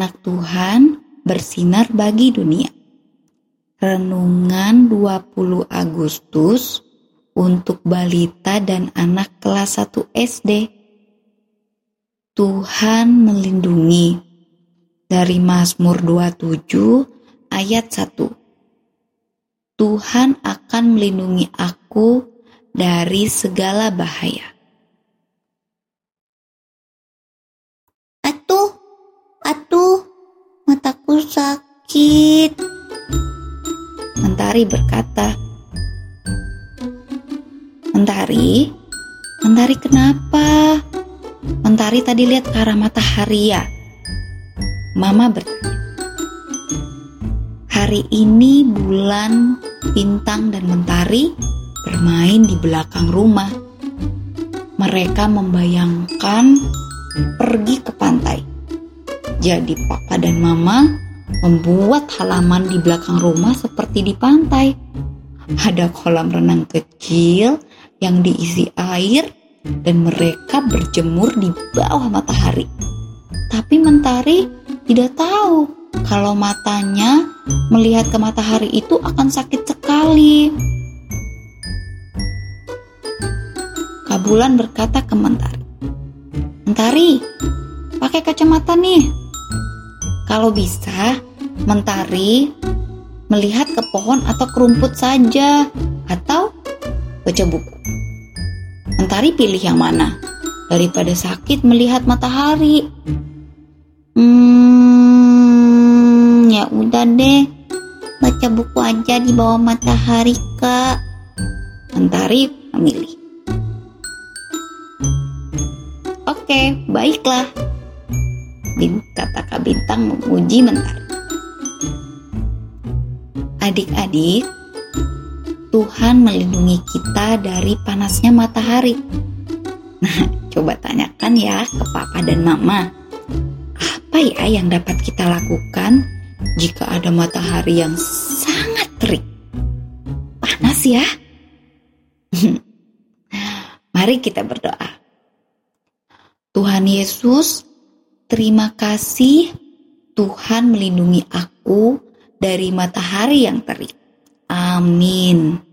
anak Tuhan bersinar bagi dunia. Renungan 20 Agustus untuk balita dan anak kelas 1 SD. Tuhan melindungi dari Mazmur 27 ayat 1. Tuhan akan melindungi aku dari segala bahaya. Mataku sakit. Mentari berkata, Mentari, Mentari kenapa? Mentari tadi lihat ke arah matahari ya? Mama bertanya. Hari ini bulan, bintang, dan mentari bermain di belakang rumah. Mereka membayangkan pergi ke pantai. Jadi papa dan mama membuat halaman di belakang rumah seperti di pantai. Ada kolam renang kecil yang diisi air dan mereka berjemur di bawah matahari. Tapi Mentari tidak tahu kalau matanya melihat ke matahari itu akan sakit sekali. Kabulan berkata ke Mentari, Mentari, pakai kacamata nih. Kalau bisa, Mentari melihat ke pohon atau ke rumput saja, atau baca buku. Mentari pilih yang mana? Daripada sakit melihat matahari. Hmm, ya udah deh. Baca buku aja di bawah matahari, Kak. Mentari memilih. Oke, baiklah. Bin, kata Kak Bintang memuji Mentari. Adik-adik, Tuhan melindungi kita dari panasnya matahari. Nah, coba tanyakan ya ke papa dan mama. Apa ya yang dapat kita lakukan jika ada matahari yang sangat terik? Panas ya? Mari kita berdoa. Tuhan Yesus, terima kasih Tuhan melindungi aku dari matahari yang terik. Amin.